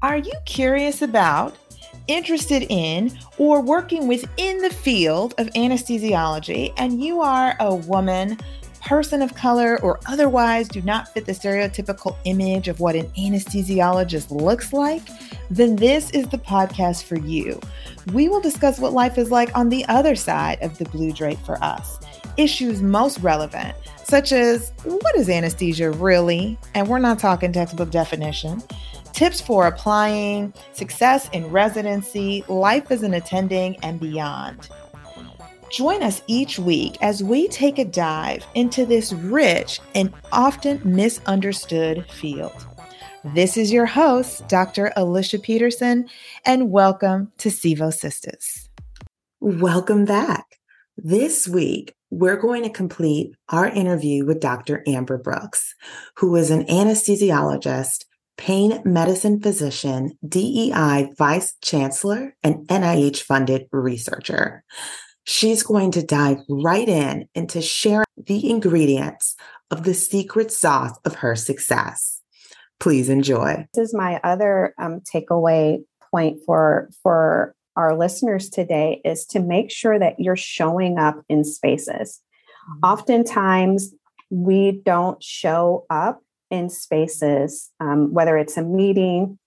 Are you curious about, interested in, or working within the field of anesthesiology and you are a woman, person of color, or otherwise do not fit the stereotypical image of what an anesthesiologist looks like? Then this is the podcast for you. We will discuss what life is like on the other side of the blue drape for us, issues most relevant such as what is anesthesia really? And we're not talking textbook definition tips for applying, success in residency, life as an attending, and beyond. Join us each week as we take a dive into this rich and often misunderstood field. This is your host, Dr. Alicia Peterson, and welcome to Sevo Sistas. Welcome back. This week, we're going to complete our interview with Dr. Amber Brooks, who is an anesthesiologist pain medicine physician, DEI vice chancellor, and NIH funded researcher. She's going to dive right in into sharing the ingredients of the secret sauce of her success. Please enjoy. This is my other um, takeaway point for for our listeners today is to make sure that you're showing up in spaces. Mm-hmm. Oftentimes, we don't show up in spaces, um, whether it's a meeting,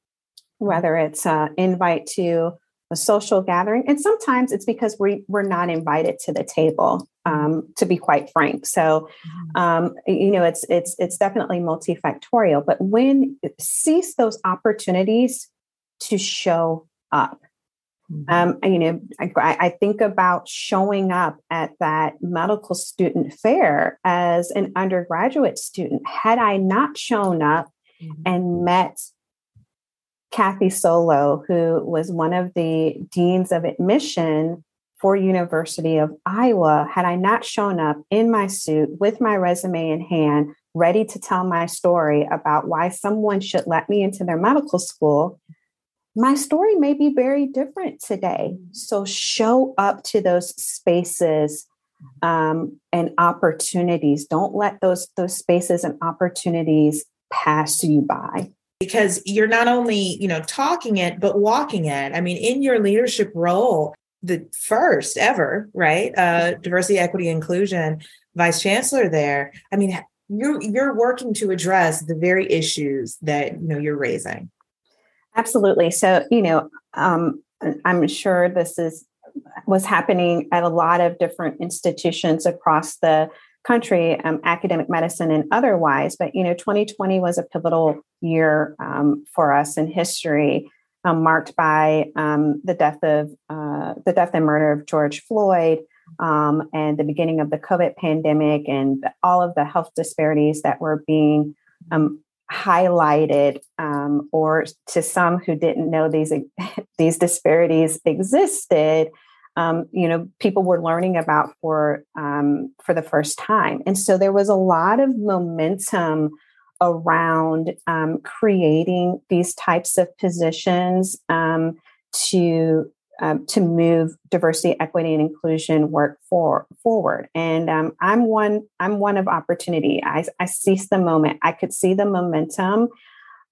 whether it's an invite to a social gathering, and sometimes it's because we we're not invited to the table. Um, to be quite frank, so mm-hmm. um, you know it's it's it's definitely multifactorial. But when seize those opportunities to show up. Um, you know, I, I, think about showing up at that medical student fair as an undergraduate student. Had I not shown up mm-hmm. and met Kathy Solo, who was one of the deans of admission for University of Iowa, had I not shown up in my suit with my resume in hand, ready to tell my story about why someone should let me into their medical school, my story may be very different today. So show up to those spaces um, and opportunities. Don't let those those spaces and opportunities pass you by. Because you're not only you know talking it, but walking it. I mean, in your leadership role, the first ever right uh, diversity, equity, inclusion vice chancellor there. I mean, you're you're working to address the very issues that you know you're raising. Absolutely. So, you know, um, I'm sure this is was happening at a lot of different institutions across the country, um, academic medicine and otherwise. But you know, 2020 was a pivotal year um, for us in history, um, marked by um, the death of uh, the death and murder of George Floyd. Um, and the beginning of the COVID pandemic, and all of the health disparities that were being um, highlighted um, or to some who didn't know these these disparities existed um, you know people were learning about for um, for the first time. And so there was a lot of momentum around um, creating these types of positions um, to um, to move diversity, equity, and inclusion work for, forward. And um, I'm one. I'm one of opportunity. I, I seize the moment. I could see the momentum,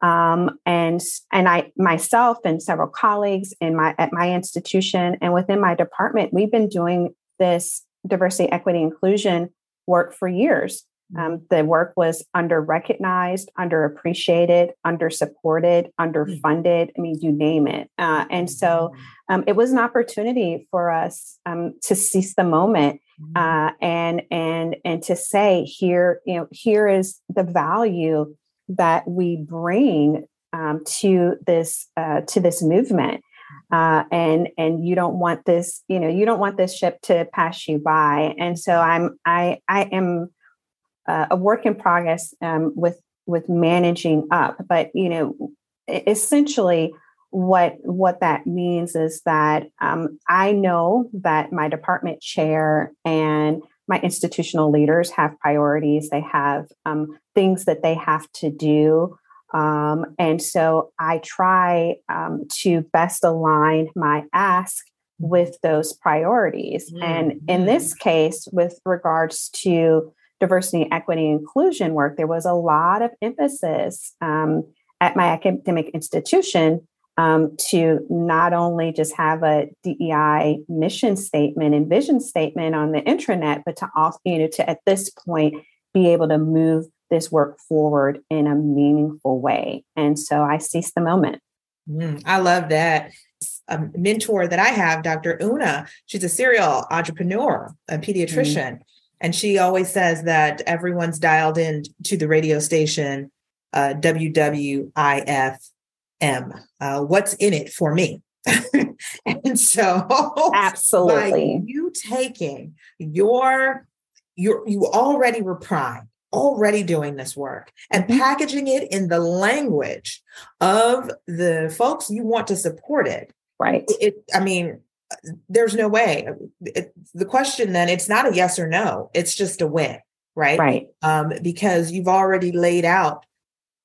um, and and I myself and several colleagues in my at my institution and within my department, we've been doing this diversity, equity, inclusion work for years. Um, the work was under recognized, underappreciated, under supported, underfunded. I mean, you name it. Uh, and so mm-hmm. um, it was an opportunity for us um, to seize the moment mm-hmm. uh, and and and to say here, you know, here is the value that we bring um, to this uh, to this movement. Uh, and and you don't want this, you know, you don't want this ship to pass you by. And so I'm I I am uh, a work in progress um, with with managing up. But you know, essentially, what what that means is that um, I know that my department chair and my institutional leaders have priorities. They have um, things that they have to do. Um, and so I try um, to best align my ask with those priorities. Mm-hmm. And in this case, with regards to diversity, equity, inclusion work, there was a lot of emphasis um, at my academic institution um, to not only just have a DEI mission statement and vision statement on the intranet, but to also, you know, to at this point be able to move this work forward in a meaningful way. And so I seize the moment. Mm, I love that. A mentor that I have, Dr. Una, she's a serial entrepreneur, a pediatrician. Mm. And she always says that everyone's dialed in to the radio station uh, WWIF am. Uh, what's in it for me? and so, absolutely, you taking your your you already were primed, already doing this work, and mm-hmm. packaging it in the language of the folks you want to support it. Right. It. I mean, there's no way. It, the question then it's not a yes or no. It's just a win. Right. Right. Um, because you've already laid out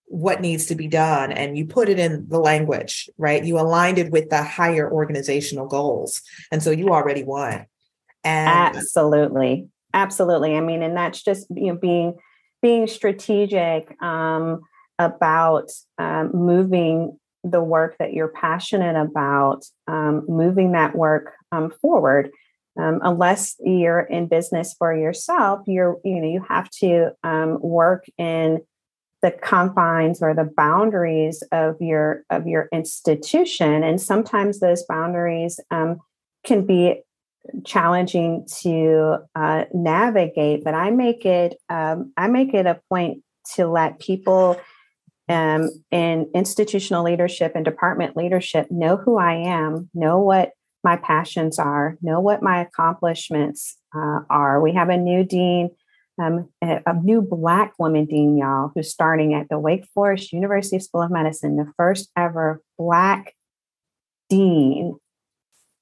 what needs to be done and you put it in the language right you aligned it with the higher organizational goals and so you already won and absolutely absolutely i mean and that's just you know being being strategic um, about um, moving the work that you're passionate about um, moving that work um, forward. Um, unless you're in business for yourself you're you know you have to um, work in the confines or the boundaries of your of your institution. And sometimes those boundaries um, can be challenging to uh, navigate but i make it um, i make it a point to let people um, in institutional leadership and department leadership know who i am know what my passions are know what my accomplishments uh, are we have a new dean um, a, a, new Black woman dean, y'all, who's starting at the Wake Forest University School of Medicine, the first ever Black dean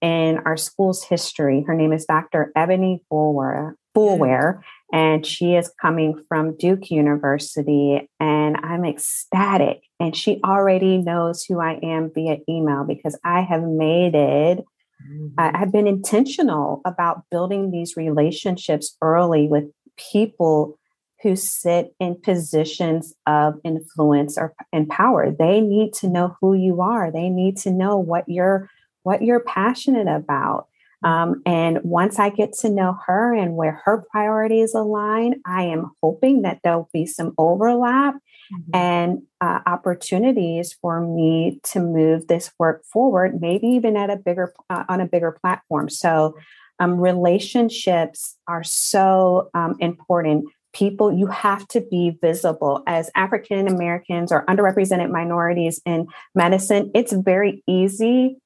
in our school's history. Her name is Dr. Ebony Boulware, Boulware and she is coming from Duke University. And I'm ecstatic. And she already knows who I am via email because I have made it. Mm-hmm. I've been intentional about building these relationships early with people who sit in positions of influence or and power they need to know who you are they need to know what you're what you're passionate about um, and once i get to know her and where her priorities align i am hoping that there'll be some overlap mm-hmm. and uh, opportunities for me to move this work forward maybe even at a bigger uh, on a bigger platform so um, relationships are so um, important. People, you have to be visible as African Americans or underrepresented minorities in medicine. It's very easy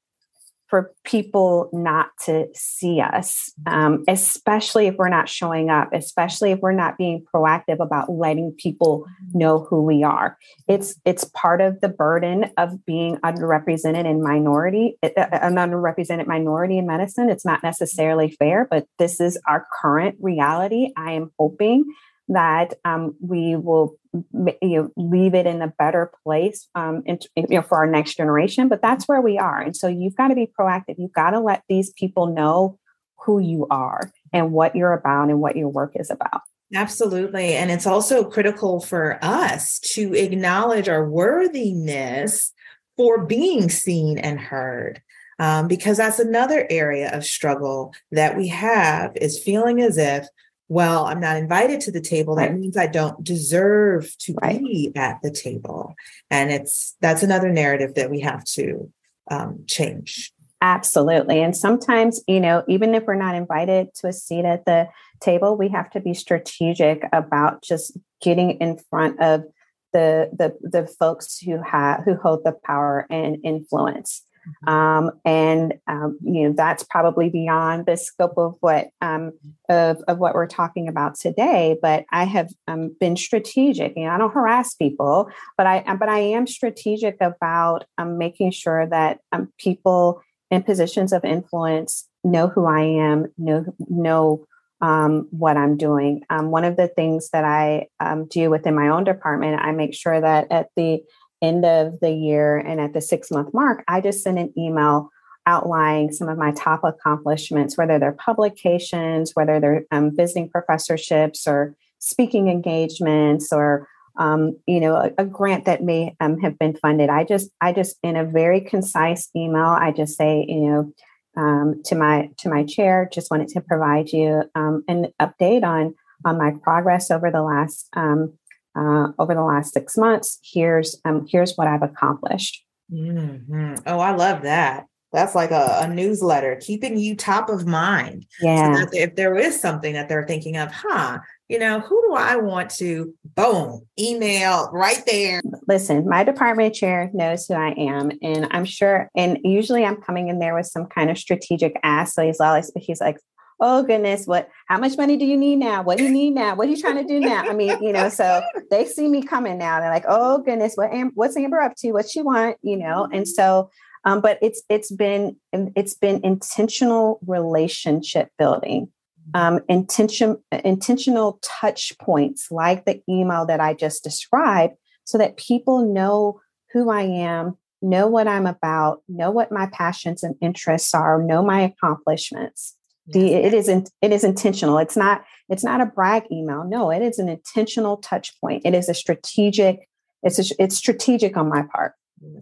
for people not to see us, um, especially if we're not showing up, especially if we're not being proactive about letting people know who we are. It's it's part of the burden of being underrepresented in minority, uh, uh, an underrepresented minority in medicine. It's not necessarily fair, but this is our current reality. I am hoping that um, we will you know, leave it in a better place um, in, you know, for our next generation. But that's where we are. And so you've got to be proactive. You've got to let these people know who you are and what you're about and what your work is about. Absolutely. And it's also critical for us to acknowledge our worthiness for being seen and heard. Um, because that's another area of struggle that we have is feeling as if well, I'm not invited to the table. That right. means I don't deserve to right. be at the table. And it's that's another narrative that we have to um, change. Absolutely. And sometimes, you know, even if we're not invited to a seat at the table, we have to be strategic about just getting in front of the the the folks who have who hold the power and influence. Mm-hmm. Um, and um, you know that's probably beyond the scope of what um, of, of what we're talking about today. But I have um, been strategic. You know, I don't harass people, but I but I am strategic about um, making sure that um, people in positions of influence know who I am, know know what I'm doing. One of the things that I do within my own department, I make sure that at the end of the year and at the six month mark, I just send an email outlining some of my top accomplishments, whether they're publications, whether they're um, visiting professorships or speaking engagements or um, you know, a, a, grant that may um, have been funded. I just, I just, in a very concise email, I just say, you know, um, to my to my chair, just wanted to provide you um, an update on on my progress over the last um, uh, over the last six months. Here's um, here's what I've accomplished. Mm-hmm. Oh, I love that. That's like a, a, newsletter, keeping you top of mind. Yeah. So if there is something that they're thinking of, huh, you know, who do I want to boom, email right there? Listen, my department chair knows who I am. And I'm sure, and usually I'm coming in there with some kind of strategic ask. So he's always, he's like, oh goodness, what, how much money do you need now? What do you need now? What are you trying to do now? I mean, you know, so they see me coming now. They're like, oh goodness, what, what's Amber up to? What she want? You know? And so, um, but it's, it's been, it's been intentional relationship building um, intention, intentional touch points like the email that I just described so that people know who I am, know what I'm about, know what my passions and interests are, know my accomplishments. The, it isn't it is intentional. It's not it's not a brag email. No, it is an intentional touch point. It is a strategic. It's a, it's strategic on my part.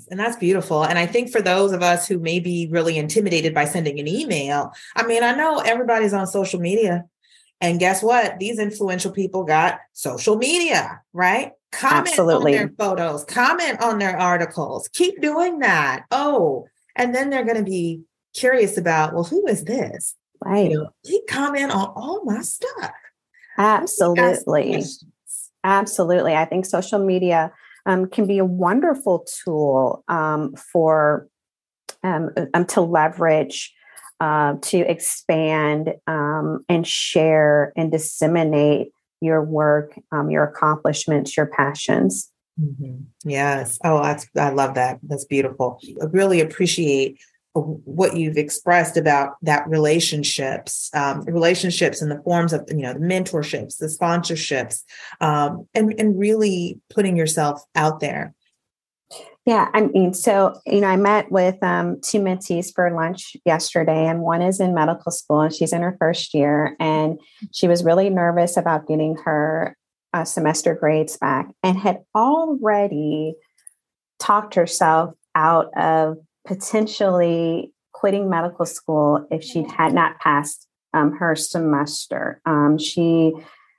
And that's beautiful. And I think for those of us who may be really intimidated by sending an email, I mean, I know everybody's on social media. And guess what? These influential people got social media, right? Comment Absolutely. on their photos, comment on their articles. Keep doing that. Oh, and then they're going to be curious about, well, who is this? Right. You know, comment on all my stuff. Absolutely. Absolutely. I think social media um, can be a wonderful tool um, for um, um to leverage, uh, to expand um, and share and disseminate your work, um, your accomplishments, your passions. Mm-hmm. Yes. Oh, that's I love that. That's beautiful. I really appreciate what you've expressed about that relationships um, relationships in the forms of you know the mentorships the sponsorships um, and and really putting yourself out there. Yeah i mean so you know i met with um, two mentees for lunch yesterday and one is in medical school and she's in her first year and she was really nervous about getting her uh, semester grades back and had already talked herself out of potentially quitting medical school if she had not passed um, her semester. Um, she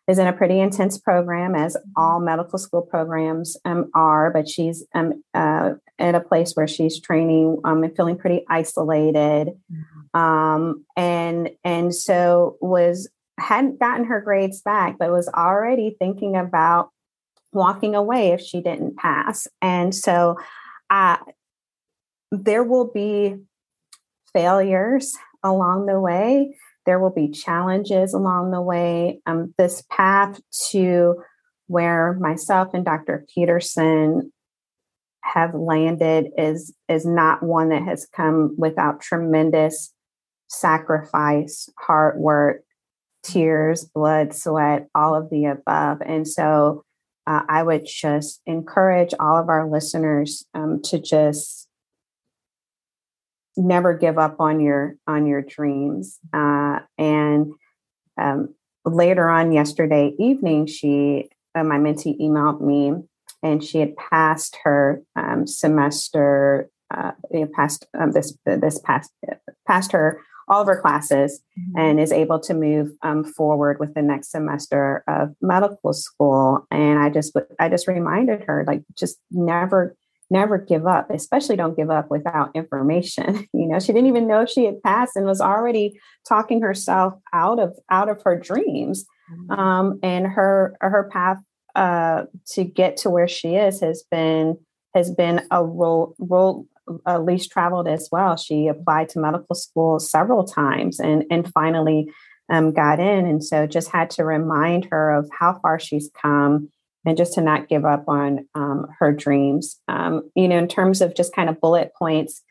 is in a pretty intense program, as all medical school programs um, are, but she's um, uh, at a place where she's training um, and feeling pretty isolated, mm-hmm. um, and and so was hadn't gotten her grades back, but was already thinking about walking away if she didn't pass, and so. Uh, there will be failures along the way. There will be challenges along the way. Um, this path to where myself and Dr. Peterson have landed is is not one that has come without tremendous sacrifice, hard work, tears, blood, sweat, all of the above. And so uh, I would just encourage all of our listeners um, to just never give up on your on your dreams uh, and um, later on yesterday evening she uh, my mentee emailed me and she had passed her um, semester uh, passed um, this this past passed her all of her classes mm-hmm. and is able to move um, forward with the next semester of medical school and i just i just reminded her like just never never give up especially don't give up without information. You know she didn't even know she had passed and was already talking herself out of out of her dreams mm-hmm. um, and her her path uh, to get to where she is has been has been a role role uh, least traveled as well. She applied to medical school several times and and finally um, got in. And so just had to remind her of how far she's come and just to not give up on um, her dreams. Um, you know, in terms of just kind of bullet points,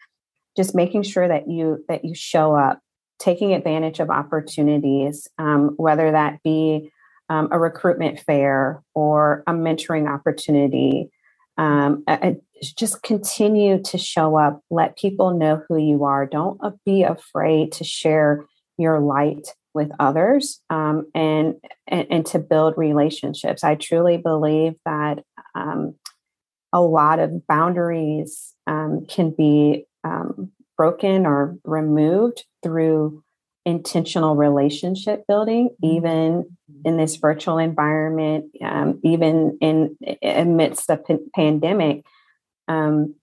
just making sure that you that you show up, taking advantage of opportunities, um, whether that be um, a recruitment fair or a mentoring opportunity. Um, just continue to show up. Let people know who you are. Don't uh, be afraid to share your light with others um, and, and, and to build relationships. I truly believe that um, a lot of boundaries um, can be um, broken or removed through intentional relationship building, mm-hmm. even in this virtual environment, um, even in amidst the p- pandemic. Um,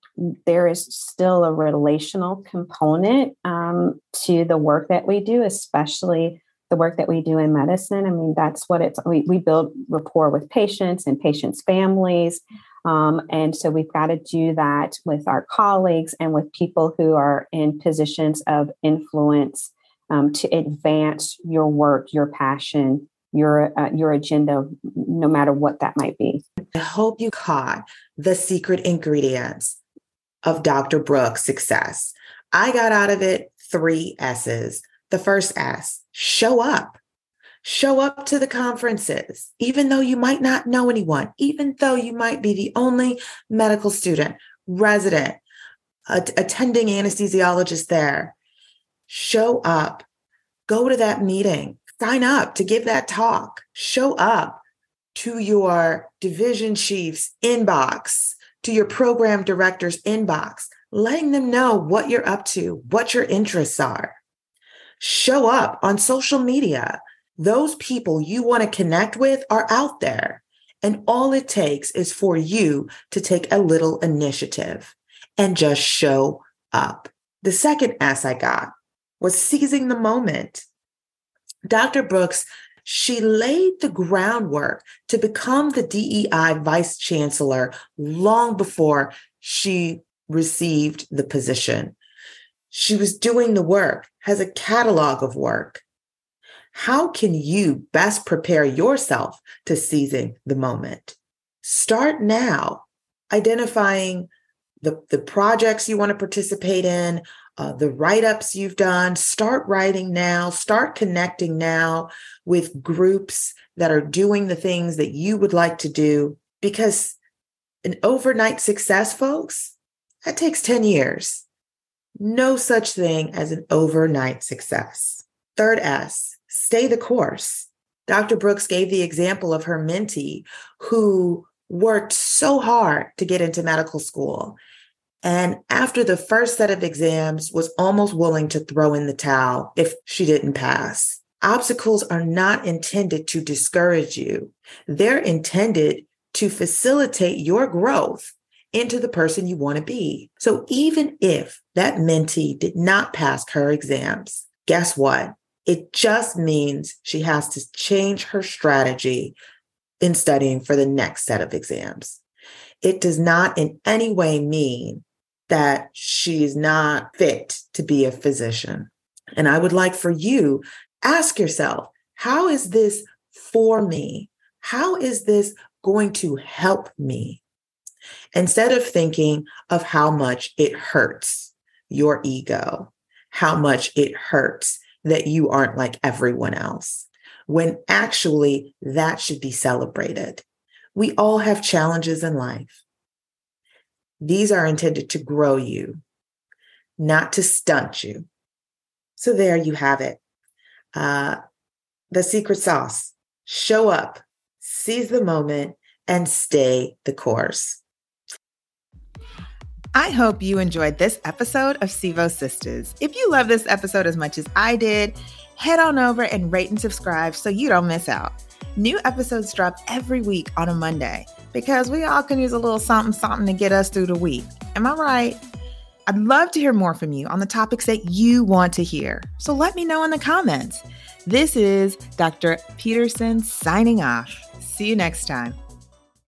there is still a relational component um, to the work that we do, especially the work that we do in medicine. I mean, that's what it's, we, we build rapport with patients and patients' families. Um, and so we've got to do that with our colleagues and with people who are in positions of influence um, to advance your work, your passion, your uh, your agenda, no matter what that might be. I hope you caught the secret ingredients of Dr. Brooks' success. I got out of it three S's. The first S, show up. Show up to the conferences, even though you might not know anyone, even though you might be the only medical student, resident, attending anesthesiologist there. Show up, go to that meeting, sign up to give that talk, show up to your division chief's inbox, to your program director's inbox, letting them know what you're up to, what your interests are. Show up on social media those people you want to connect with are out there. And all it takes is for you to take a little initiative and just show up. The second S I got was seizing the moment. Dr. Brooks, she laid the groundwork to become the DEI vice chancellor long before she received the position. She was doing the work, has a catalog of work. How can you best prepare yourself to seizing the moment? Start now, identifying the, the projects you want to participate in, uh, the write ups you've done. Start writing now, start connecting now with groups that are doing the things that you would like to do because an overnight success, folks, that takes 10 years. No such thing as an overnight success. Third S, stay the course. Dr. Brooks gave the example of her mentee who worked so hard to get into medical school. And after the first set of exams, was almost willing to throw in the towel if she didn't pass. Obstacles are not intended to discourage you. They're intended to facilitate your growth into the person you want to be. So even if that mentee did not pass her exams, guess what? It just means she has to change her strategy in studying for the next set of exams. It does not in any way mean that she's not fit to be a physician. And I would like for you ask yourself, how is this for me? How is this going to help me? Instead of thinking of how much it hurts your ego, how much it hurts that you aren't like everyone else, when actually that should be celebrated. We all have challenges in life. These are intended to grow you, not to stunt you. So there you have it. Uh, the secret sauce show up, seize the moment, and stay the course. I hope you enjoyed this episode of Sevo Sistas. If you love this episode as much as I did, head on over and rate and subscribe so you don't miss out. New episodes drop every week on a Monday because we all can use a little something something to get us through the week. Am I right? I'd love to hear more from you on the topics that you want to hear. So let me know in the comments. This is Dr. Peterson signing off. See you next time.